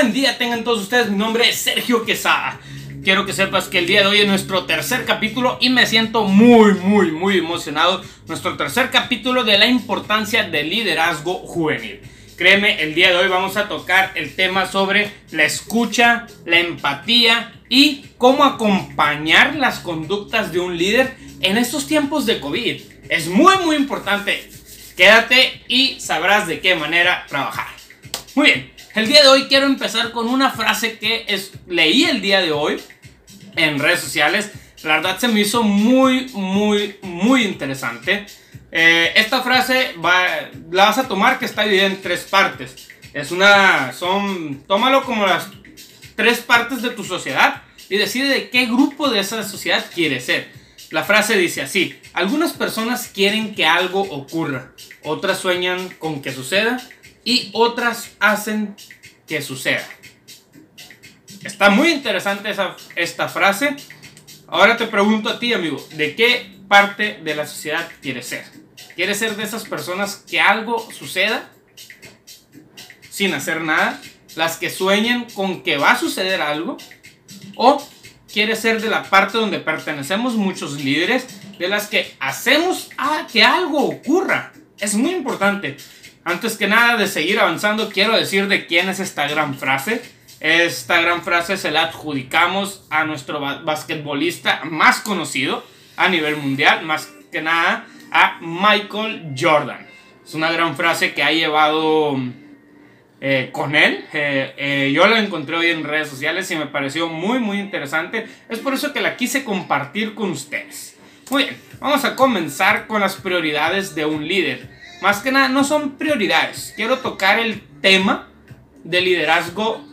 buen día tengan todos ustedes. Mi nombre es Sergio Quesada. Quiero que sepas que el día de hoy es nuestro tercer capítulo y me siento muy, muy, muy emocionado. Nuestro tercer capítulo de la importancia del liderazgo juvenil. Créeme, el día de hoy vamos a tocar el tema sobre la escucha, la empatía y cómo acompañar las conductas de un líder en estos tiempos de COVID. Es muy, muy importante. Quédate y sabrás de qué manera trabajar. Muy bien, el día de hoy quiero empezar con una frase que es, leí el día de hoy en redes sociales. La verdad se me hizo muy, muy, muy interesante. Eh, esta frase la vas a tomar que está dividida en tres partes. Es una, son, tómalo como las tres partes de tu sociedad y decide de qué grupo de esa sociedad quieres ser. La frase dice así, algunas personas quieren que algo ocurra, otras sueñan con que suceda y otras hacen que suceda. Está muy interesante esa, esta frase. Ahora te pregunto a ti, amigo, ¿de qué parte de la sociedad quieres ser? ¿Quieres ser de esas personas que algo suceda sin hacer nada? ¿Las que sueñan con que va a suceder algo? ¿O quieres ser de la parte donde pertenecemos muchos líderes, de las que hacemos que algo ocurra? Es muy importante. Antes que nada de seguir avanzando, quiero decir de quién es esta gran frase. Esta gran frase se la adjudicamos a nuestro basquetbolista más conocido a nivel mundial, más que nada a Michael Jordan. Es una gran frase que ha llevado eh, con él. Eh, eh, yo la encontré hoy en redes sociales y me pareció muy muy interesante. Es por eso que la quise compartir con ustedes. Muy bien, vamos a comenzar con las prioridades de un líder. Más que nada, no son prioridades. Quiero tocar el tema de liderazgo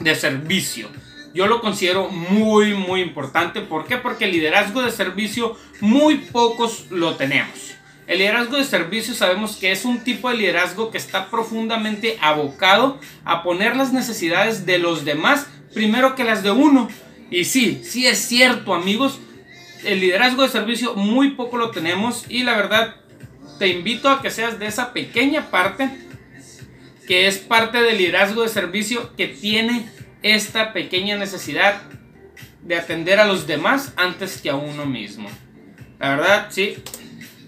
de servicio. Yo lo considero muy, muy importante. ¿Por qué? Porque el liderazgo de servicio muy pocos lo tenemos. El liderazgo de servicio sabemos que es un tipo de liderazgo que está profundamente abocado a poner las necesidades de los demás primero que las de uno. Y sí, sí es cierto amigos, el liderazgo de servicio muy poco lo tenemos y la verdad te invito a que seas de esa pequeña parte que es parte del liderazgo de servicio que tiene esta pequeña necesidad de atender a los demás antes que a uno mismo. La verdad, sí,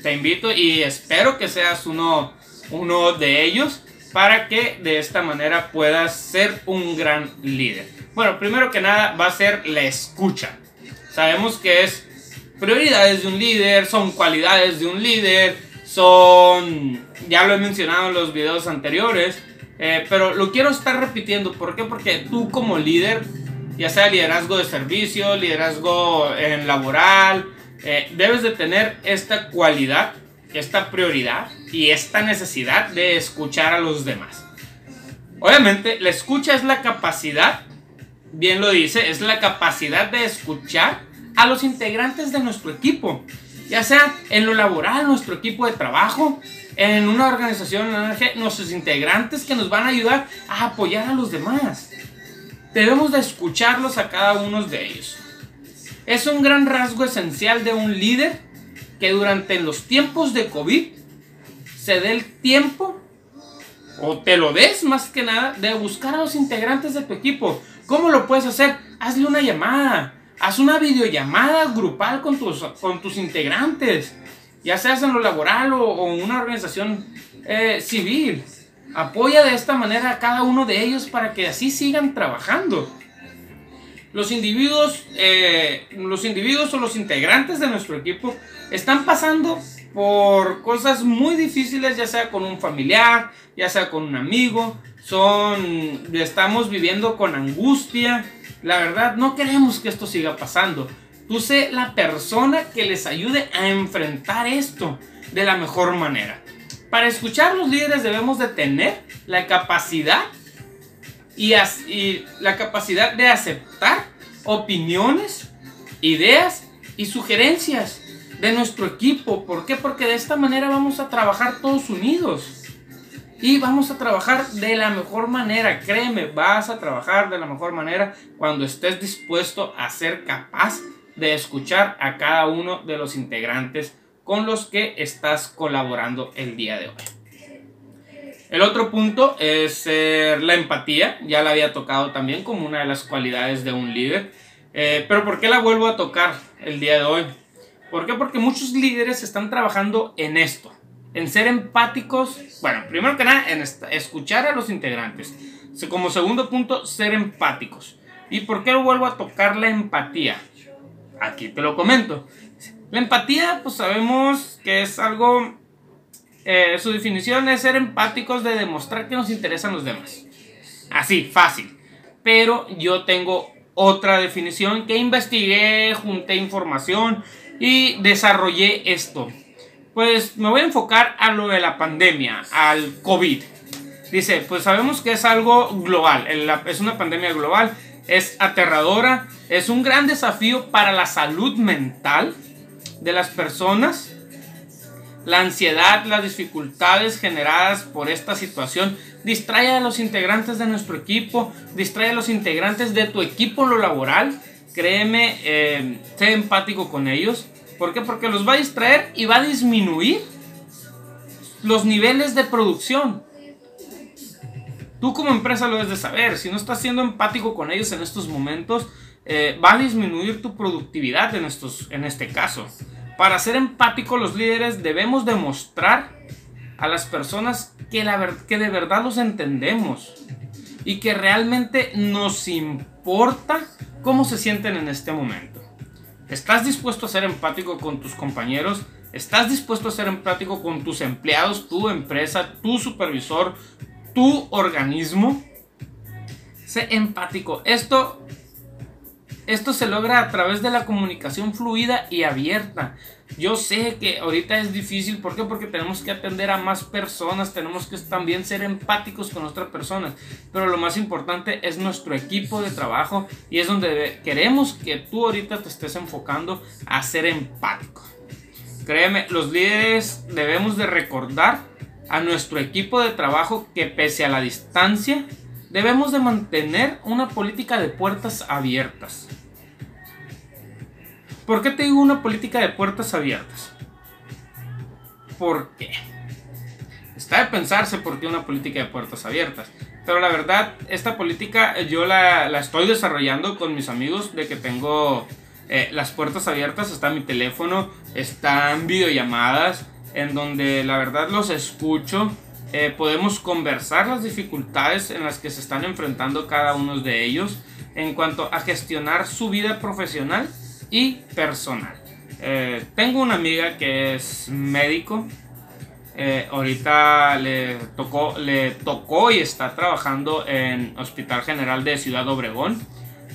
te invito y espero que seas uno, uno de ellos para que de esta manera puedas ser un gran líder. Bueno, primero que nada va a ser la escucha. Sabemos que es prioridades de un líder, son cualidades de un líder, son, ya lo he mencionado en los videos anteriores, eh, pero lo quiero estar repitiendo. ¿Por qué? Porque tú como líder, ya sea liderazgo de servicio, liderazgo en laboral, eh, debes de tener esta cualidad, esta prioridad y esta necesidad de escuchar a los demás. Obviamente, la escucha es la capacidad, bien lo dice, es la capacidad de escuchar a los integrantes de nuestro equipo ya sea en lo laboral, nuestro equipo de trabajo, en una organización, nuestros integrantes que nos van a ayudar a apoyar a los demás. Debemos de escucharlos a cada uno de ellos. Es un gran rasgo esencial de un líder que durante los tiempos de COVID se dé el tiempo, o te lo des más que nada, de buscar a los integrantes de tu equipo. ¿Cómo lo puedes hacer? Hazle una llamada, Haz una videollamada grupal con tus, con tus integrantes, ya seas en lo laboral o, en una organización eh, civil. Apoya de esta manera a cada uno de ellos para que así sigan trabajando. Los individuos, eh, los individuos o los integrantes de nuestro equipo están pasando por cosas muy difíciles, ya sea con un familiar, ya sea con un amigo. Son, estamos viviendo con angustia, la verdad, no queremos que esto siga pasando. Tú sé la persona que les ayude a enfrentar esto de la mejor manera. Para escuchar los líderes debemos de tener la capacidad y, y la capacidad de aceptar opiniones, ideas y sugerencias de nuestro equipo. ¿Por qué? Porque de esta manera vamos a trabajar todos unidos. Y vamos a trabajar de la mejor manera, créeme, vas a trabajar de la mejor manera cuando estés dispuesto a ser capaz de escuchar a cada uno de los integrantes con los que estás colaborando el día de hoy. El otro punto es la empatía, ya la había tocado también como una de las cualidades de un líder. Eh, pero ¿por qué la vuelvo a tocar el día de hoy? ¿Por qué? Porque muchos líderes están trabajando en esto, en ser empáticos. Bueno, primero que nada, en escuchar a los integrantes. Como segundo punto, ser empáticos. ¿Y por qué vuelvo a tocar la empatía? Aquí te lo comento. La empatía, pues sabemos que es algo eh, su definición es ser empáticos de demostrar que nos interesan los demás. Así, fácil. Pero yo tengo otra definición que investigué, junté información y desarrollé esto. Pues me voy a enfocar a lo de la pandemia, al COVID. Dice, pues sabemos que es algo global, es una pandemia global, es aterradora, es un gran desafío para la salud mental de las personas la ansiedad, las dificultades generadas por esta situación distrae a los integrantes de nuestro equipo, distrae a los integrantes de tu equipo en lo laboral. Créeme, eh, sé empático con ellos. ¿Por qué? Porque los va a distraer y va a disminuir los niveles de producción. Tú como empresa lo debes de saber. Si no estás siendo empático con ellos en estos momentos, eh, va a disminuir tu productividad en, estos, en este caso. Para ser empáticos los líderes debemos demostrar a las personas que, la que de verdad los entendemos y que realmente nos importa cómo se sienten en este momento. ¿Estás dispuesto a ser empático con tus compañeros? ¿Estás dispuesto a ser empático con tus empleados, tu empresa, tu supervisor, tu organismo? Sé empático. Esto esto se logra a través de la comunicación fluida y abierta. Yo sé que ahorita es difícil, ¿por qué? Porque tenemos que atender a más personas, tenemos que también ser empáticos con otras personas, pero lo más importante es nuestro equipo de trabajo y es donde queremos que tú ahorita te estés enfocando a ser empático. Créeme, los líderes debemos de recordar a nuestro equipo de trabajo que pese a la distancia, debemos de mantener una política de puertas abiertas. ¿Por qué te una política de puertas abiertas? ¿Por qué? Está de pensarse por qué una política de puertas abiertas. Pero la verdad, esta política yo la, estoy desarrollando con mis amigos de que tengo eh, las puertas abiertas. Está mi teléfono, están videollamadas en donde la verdad los escucho. Eh, podemos conversar las dificultades en las que se están enfrentando cada uno de ellos en cuanto a gestionar su vida profesional y personal. Eh, tengo una amiga que es médico. Eh, ahorita le tocó, le tocó y está trabajando en Hospital General de Ciudad Obregón.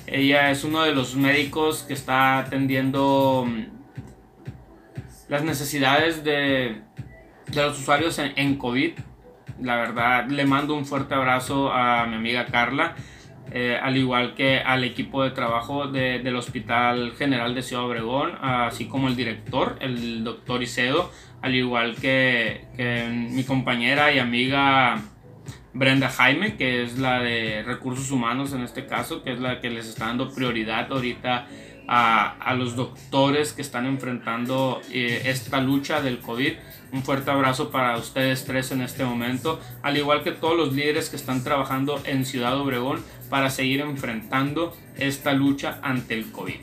Ella es uno de los médicos que está atendiendo mm, las necesidades de, de los usuarios en, en COVID. La verdad, le mando un fuerte abrazo a mi amiga Carla. Eh, al igual que al equipo de trabajo del Hospital General de Ciudad Obregón, así como el director, el doctor Icedo, al igual que, mi compañera y amiga Brenda Jaime, que es la de recursos humanos en este caso, que es la que les está dando prioridad ahorita a, los doctores que están enfrentando eh, esta lucha del COVID. Un fuerte abrazo para ustedes tres en este momento, al igual que todos los líderes que están trabajando en Ciudad Obregón para seguir enfrentando esta lucha ante el COVID.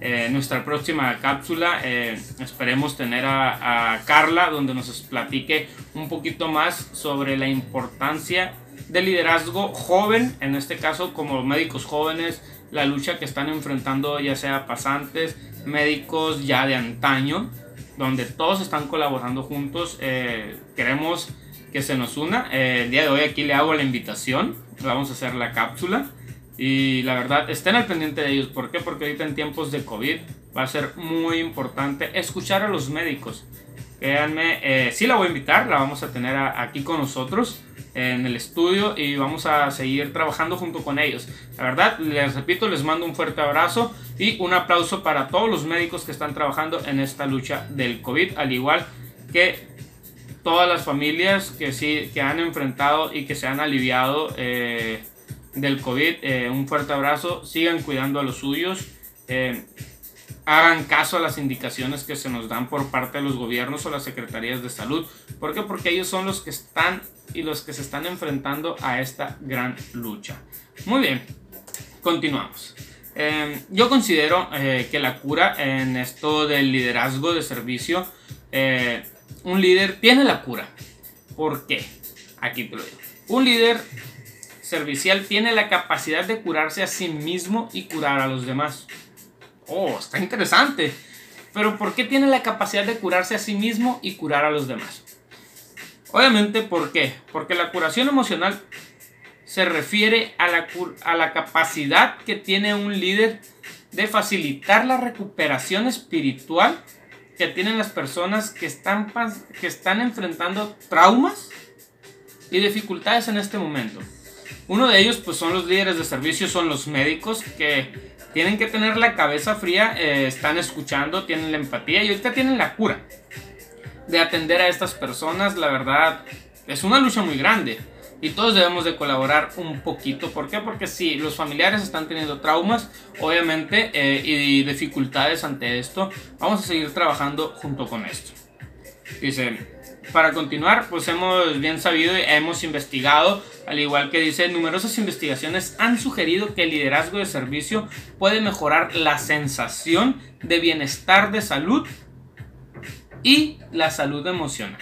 Eh, nuestra próxima cápsula eh, esperemos tener a, Carla donde nos platique un poquito más sobre la importancia del liderazgo joven, en este caso como médicos jóvenes, la lucha que están enfrentando ya sea pasantes, médicos ya de antaño, donde todos están colaborando juntos. Eh, queremos que se nos una. el día de hoy aquí le hago la invitación vamos a hacer la cápsula. Y la verdad, estén al pendiente de ellos. ¿Por qué? Porque ahorita en tiempos de COVID va a ser muy importante escuchar a los médicos. Créanme, eh, sí la voy a invitar, la vamos a tener aquí con nosotros en el estudio y vamos a seguir trabajando junto con ellos. La verdad, les repito, les mando un fuerte abrazo y un aplauso para todos los médicos que están trabajando en esta lucha del COVID, al igual que todas las familias que sí que han enfrentado y que se han aliviado eh, del COVID. Eh, un fuerte abrazo. Sigan cuidando a los suyos. Eh, hagan caso a las indicaciones que se nos dan por parte de los gobiernos o las secretarías de salud. ¿Por qué? Porque ellos son los que están y los que se están enfrentando a esta gran lucha. Muy bien, continuamos. Yo considero que la cura en esto del liderazgo de servicio, un líder tiene la cura. ¿Por qué? Aquí te lo digo. Un líder servicial tiene la capacidad de curarse a sí mismo y curar a los demás. Oh, está interesante. Pero ¿por qué tiene la capacidad de curarse a sí mismo y curar a los demás? Obviamente, ¿por qué? Porque la curación emocional se refiere a la, a la capacidad que tiene un líder de facilitar la recuperación espiritual que tienen las personas que están, que están enfrentando traumas y dificultades en este momento. Uno de ellos pues son los líderes de servicio, son los médicos que tienen que tener la cabeza fría, eh, están escuchando, tienen la empatía y ahorita tienen la cura de atender a estas personas. La verdad es una lucha muy grande y todos debemos de colaborar un poquito. ¿Por qué? Porque si los familiares están teniendo traumas, obviamente, eh, y dificultades ante esto, vamos a seguir trabajando junto con esto. Dice, para continuar, pues hemos bien sabido y hemos investigado, al igual que dice, numerosas investigaciones han sugerido que el liderazgo de servicio puede mejorar la sensación de bienestar de salud y la salud emocional.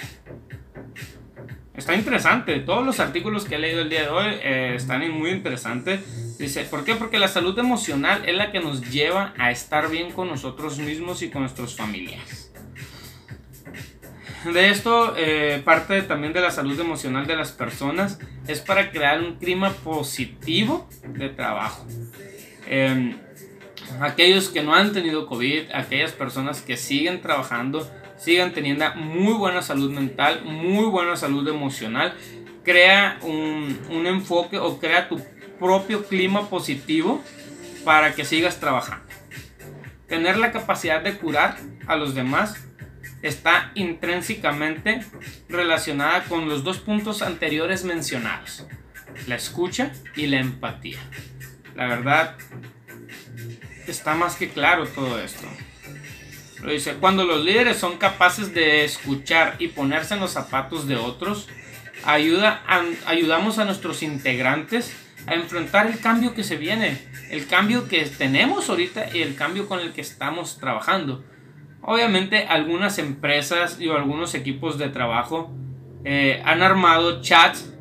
Está interesante. Todos los artículos que he leído el día de hoy eh, están muy interesantes. Dice, ¿por qué? Porque la salud emocional es la que nos lleva a estar bien con nosotros mismos y con nuestros familiares. De esto, eh, parte también de la salud emocional de las personas es para crear un clima positivo de trabajo. Em, aquellos que no han tenido COVID, aquellas personas que siguen trabajando, sigan teniendo muy buena salud mental, muy buena salud emocional. Crea un, un enfoque o crea tu propio clima positivo para que sigas trabajando. Tener la capacidad de curar a los demás está intrínsecamente relacionada con los dos puntos anteriores mencionados, la escucha y la empatía. La verdad, está más que claro todo esto. Lo dice, cuando los líderes son capaces de escuchar y ponerse en los zapatos de otros, ayuda ayudamos a nuestros integrantes a enfrentar el cambio que se viene, el cambio que tenemos ahorita y el cambio con el que estamos trabajando. Obviamente algunas empresas y algunos equipos de trabajo eh, han armado chats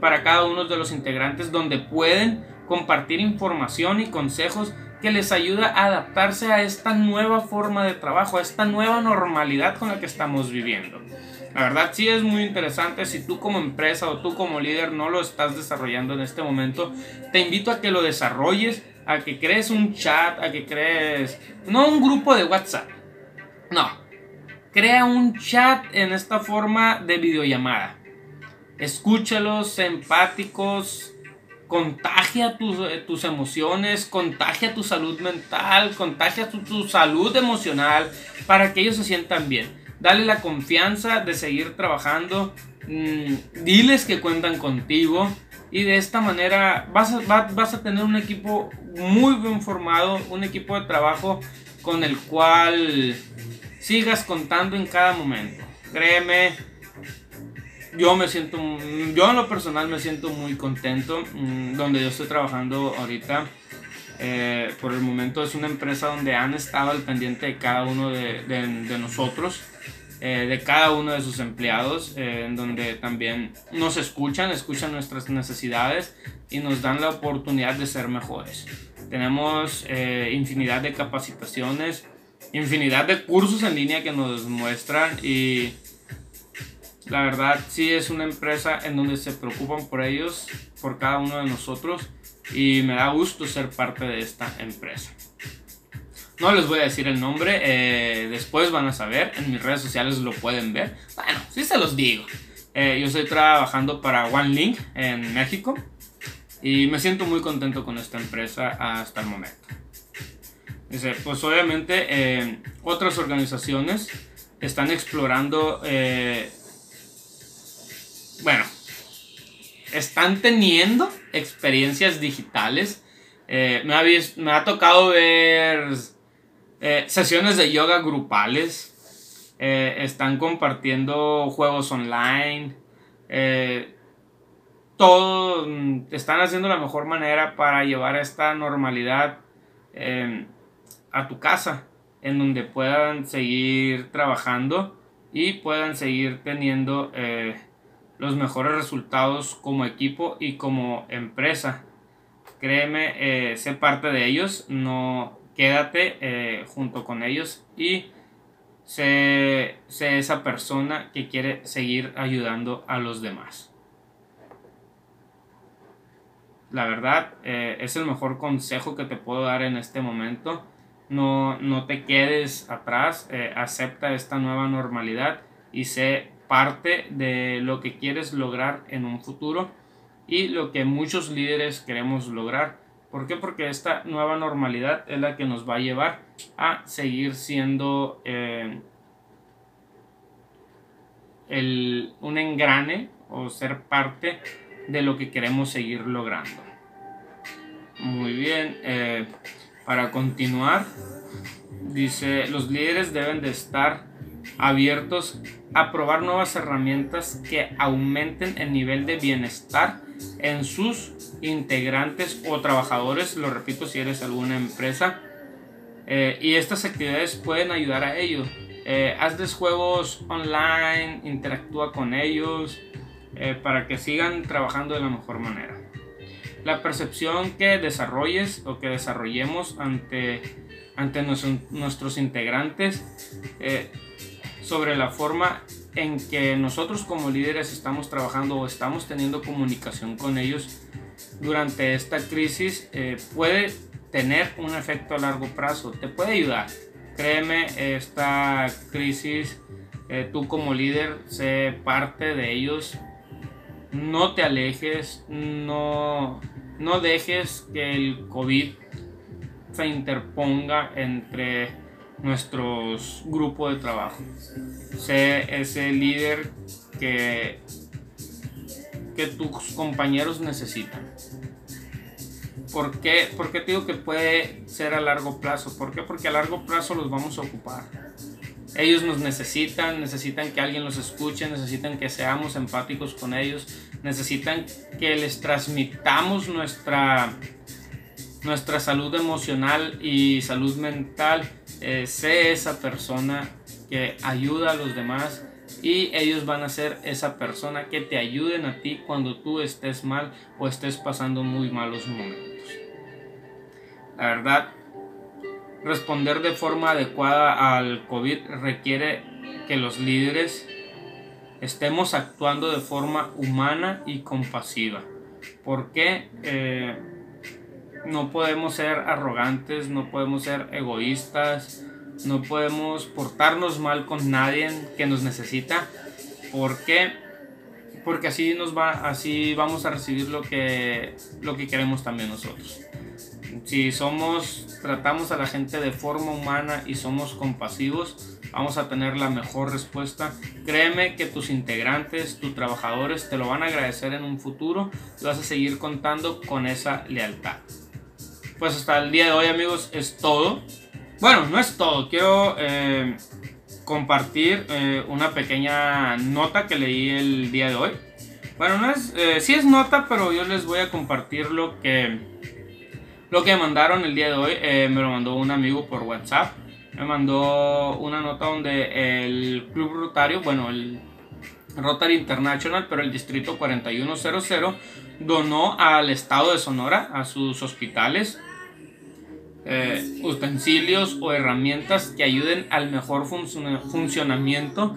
para cada uno de los integrantes donde pueden compartir información y consejos que les ayuda a adaptarse a esta nueva forma de trabajo, a esta nueva normalidad con la que estamos viviendo. La verdad sí es muy interesante, si tú como empresa o tú como líder no lo estás desarrollando en este momento, te invito a que lo desarrolles, a que crees un chat, a que crees, no un grupo de WhatsApp, no, crea un chat en esta forma de videollamada. Escúchalos, empáticos, contagia tus, eh, tus, emociones, contagia tu salud mental, contagia tu, salud emocional para que ellos se sientan bien. Dale la confianza de seguir trabajando, mm, diles que cuentan contigo y de esta manera vas a, vas a tener un equipo muy bien formado, un equipo de trabajo con el cual sigas contando en cada momento. Créeme, yo me siento, yo en lo personal me siento muy contento mm, donde yo estoy trabajando ahorita. Eh, por el momento es una empresa donde han estado al pendiente de cada uno de, de, nosotros, eh, de cada uno de sus empleados, eh, en donde también nos escuchan, escuchan nuestras necesidades y nos dan la oportunidad de ser mejores. Tenemos infinidad de capacitaciones, infinidad de cursos en línea que nos muestran y la verdad, sí es una empresa en donde se preocupan por ellos, por cada uno de nosotros, y me da gusto ser parte de esta empresa. No les voy a decir el nombre, eh, después van a saber, en mis redes sociales lo pueden ver. Bueno, sí se los digo. Eh, yo estoy trabajando para OneLink en México y me siento muy contento con esta empresa hasta el momento. Dice, pues obviamente eh, otras organizaciones están explorando bueno, están teniendo experiencias digitales. Eh, me, ha me, ha tocado ver eh, sesiones de yoga grupales, eh, están compartiendo juegos online, todo, mm, están haciendo la mejor manera para llevar esta normalidad a tu casa, en donde puedan seguir trabajando y puedan seguir teniendo los mejores resultados como equipo y como empresa. Créeme, sé parte de ellos, no quédate eh, junto con ellos y sé, esa persona que quiere seguir ayudando a los demás. La verdad, eh, es el mejor consejo que te puedo dar en este momento. No, no te quedes atrás, eh, acepta esta nueva normalidad y sé parte de lo que quieres lograr en un futuro y lo que muchos líderes queremos lograr ¿Por qué? Porque esta nueva normalidad es la que nos va a llevar a seguir siendo eh, un engrane o ser parte de lo que queremos seguir logrando. Muy bien, eh, para continuar, dice, los líderes deben de estar abiertos a probar nuevas herramientas que aumenten el nivel de bienestar en sus integrantes o trabajadores, lo repito si eres alguna empresa, eh, y estas actividades pueden ayudar a ello. Eh, hazles juegos online, interactúa con ellos eh, para que sigan trabajando de la mejor manera. La percepción que desarrolles o que desarrollemos ante, ante nuestros integrantes sobre la forma en que nosotros como líderes estamos trabajando o estamos teniendo comunicación con ellos durante esta crisis eh, puede tener un efecto a largo plazo, te puede ayudar. Créeme, esta crisis, eh, tú como líder, sé parte de ellos. No te alejes, no, no dejes que el COVID se interponga entre nuestros grupos de trabajo. Sé ese líder que, que tus compañeros necesitan. ¿Por qué? Porque te digo que puede ser a largo plazo. ¿Por qué? Porque a largo plazo los vamos a ocupar. Ellos nos necesitan, necesitan que alguien los escuche, necesitan que seamos empáticos con ellos, necesitan que les transmitamos nuestra, nuestra salud emocional y salud mental eh, sé esa persona que ayuda a los demás y ellos van a ser esa persona que te ayuden a ti cuando tú estés mal o estés pasando muy malos momentos. La verdad, responder de forma adecuada al COVID requiere que los líderes estemos actuando de forma humana y compasiva. porque eh, no podemos ser arrogantes, no podemos ser egoístas, no podemos portarnos mal con nadie que nos necesita. ¿Por qué? Porque así nos va, así vamos a recibir lo que, lo que queremos también nosotros. Si somos, tratamos a la gente de forma humana y somos compasivos, vamos a tener la mejor respuesta. Créeme que tus integrantes, tus trabajadores te lo van a agradecer en un futuro y vas a seguir contando con esa lealtad pues hasta el día de hoy amigos es todo. Bueno, no es todo, quiero eh, compartir eh, una pequeña nota que leí el día de hoy. Bueno, no es, eh, sí es nota, pero yo les voy a compartir lo que, lo que me mandaron el día de hoy. me lo mandó un amigo por WhatsApp. Me mandó una nota donde el Club Rotario, bueno, el Rotary International, pero el Distrito 4100, donó al Estado de Sonora, a sus hospitales, eh, utensilios o herramientas que ayuden al mejor funcionamiento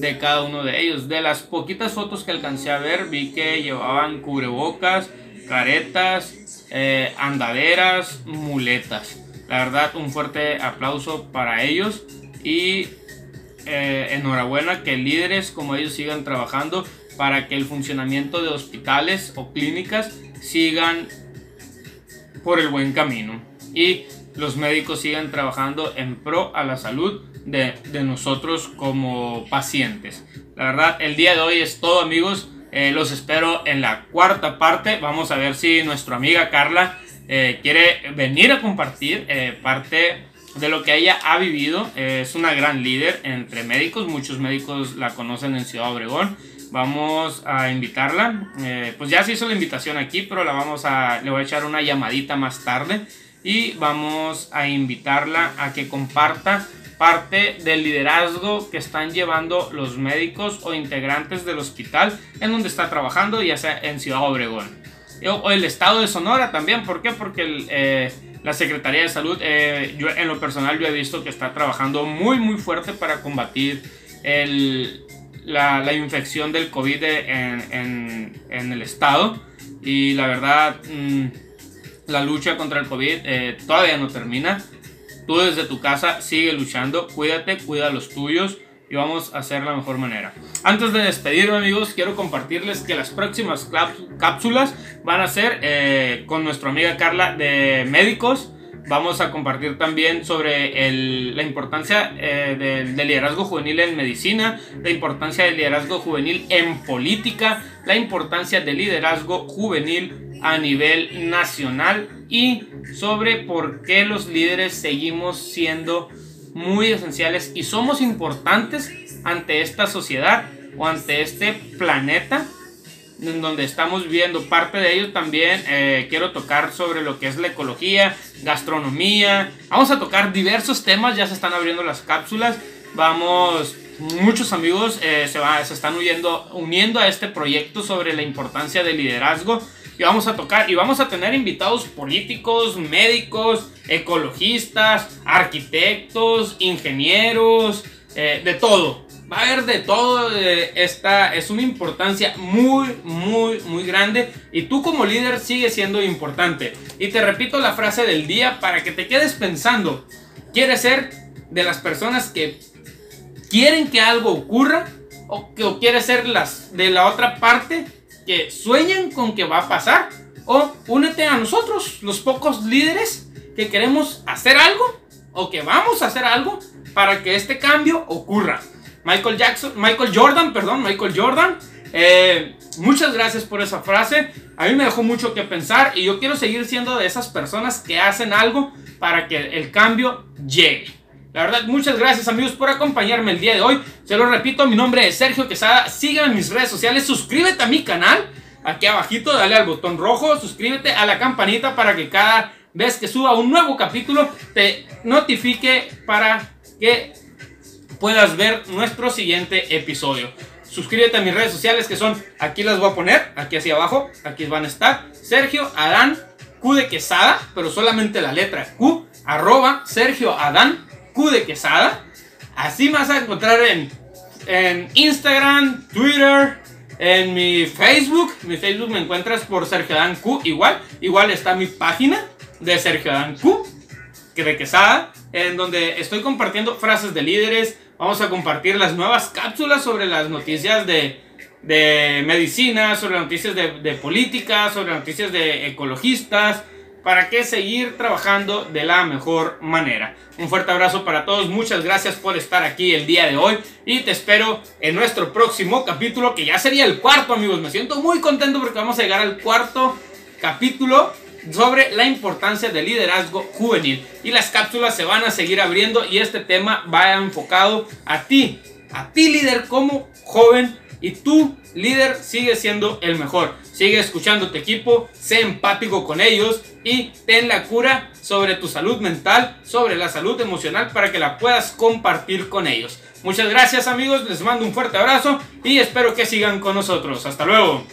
de cada uno de ellos. De las poquitas fotos que alcancé a ver, vi que llevaban cubrebocas, caretas, eh, andaderas, muletas. La verdad, un fuerte aplauso para ellos y eh, enhorabuena que líderes como ellos sigan trabajando para que el funcionamiento de hospitales o clínicas sigan por el buen camino y los médicos sigan trabajando en pro a la salud de, nosotros como pacientes. La verdad, el día de hoy es todo amigos. Eh, los espero en la cuarta parte. Vamos a ver si nuestra amiga Carla eh, quiere venir a compartir eh, parte de lo que ella ha vivido. es una gran líder entre médicos, muchos médicos la conocen en Ciudad Obregón. Vamos a invitarla. Eh, pues ya se hizo la invitación aquí, pero la vamos a, le voy a echar una llamadita más tarde y vamos a invitarla a que comparta parte del liderazgo que están llevando los médicos o integrantes del hospital en donde está trabajando, ya sea en Ciudad Obregón. O el estado de Sonora también, ¿por qué? Porque eh, la Secretaría de Salud, eh, yo en lo personal yo he visto que está trabajando muy muy fuerte para combatir la, infección del COVID en, el estado. Y la verdad, mm, la lucha contra el COVID eh, todavía no termina. Tú desde tu casa sigue luchando, cuídate, cuida a los tuyos y vamos a hacer la mejor manera. Antes de despedirme amigos, quiero compartirles que las próximas cápsulas van a ser eh, con nuestra amiga Carla de médicos. Vamos a compartir también sobre la importancia eh, del, liderazgo juvenil en medicina, la importancia del liderazgo juvenil en política, la importancia del liderazgo juvenil a nivel nacional y sobre por qué los líderes seguimos siendo muy esenciales y somos importantes ante esta sociedad o ante este planeta en donde estamos viviendo. Parte de ello también eh, quiero tocar sobre lo que es la ecología, gastronomía. Vamos a tocar diversos temas, ya se están abriendo las cápsulas. Vamos, muchos amigos eh, se, va, se están uniendo, uniendo a este proyecto sobre la importancia del liderazgo y vamos a tocar y vamos a tener invitados políticos, médicos, ecologistas, arquitectos, ingenieros, eh, de todo. Va a haber de todo. Eh, esta es una importancia muy, muy, muy grande. Y tú como líder sigue siendo importante. Y te repito la frase del día para que te quedes pensando. ¿Quieres ser de las personas que quieren que algo ocurra? ¿O, que, o quieres ser las de la otra parte que sueñan con que va a pasar. O únete a nosotros, los pocos líderes que queremos hacer algo o que vamos a hacer algo para que este cambio ocurra. Michael Jackson, Michael Jordan, perdón, Michael Jordan. Eh, muchas gracias por esa frase. A mí me dejó mucho que pensar y yo quiero seguir siendo de esas personas que hacen algo para que el cambio llegue. La verdad, muchas gracias amigos por acompañarme el día de hoy. Se lo repito, mi nombre es Sergio Quesada. Síganme en mis redes sociales, suscríbete a mi canal. Aquí abajito, dale al botón rojo, suscríbete a la campanita para que cada vez que suba un nuevo capítulo te notifique para que puedas ver nuestro siguiente episodio. Suscríbete a mis redes sociales que son, aquí las voy a poner, aquí hacia abajo, aquí van a estar. Sergio Adán Q de Quesada, pero solamente la letra Q, arroba Sergio Adán De Quesada. Así me vas a encontrar en, en Instagram, Twitter, en mi Facebook. Mi Facebook me encuentras por Sergio Dan Q. Igual, igual está mi página de Sergio Dan Q, que de Quesada, en donde estoy compartiendo frases de líderes. Vamos a compartir las nuevas cápsulas sobre las noticias de, de medicina, sobre noticias de, de política, sobre noticias de ecologistas para que seguir trabajando de la mejor manera. Un fuerte abrazo para todos, muchas gracias por estar aquí el día de hoy y te espero en nuestro próximo capítulo que ya sería el cuarto amigos. Me siento muy contento porque vamos a llegar al cuarto capítulo sobre la importancia del liderazgo juvenil y las cápsulas se van a seguir abriendo y este tema va enfocado a ti, a ti líder como joven y tú, líder, sigue siendo el mejor. Sigue escuchando a tu equipo, sé empático con ellos y ten la cura sobre tu salud mental, sobre la salud emocional para que la puedas compartir con ellos. Muchas gracias amigos, les mando un fuerte abrazo y espero que sigan con nosotros. Hasta luego.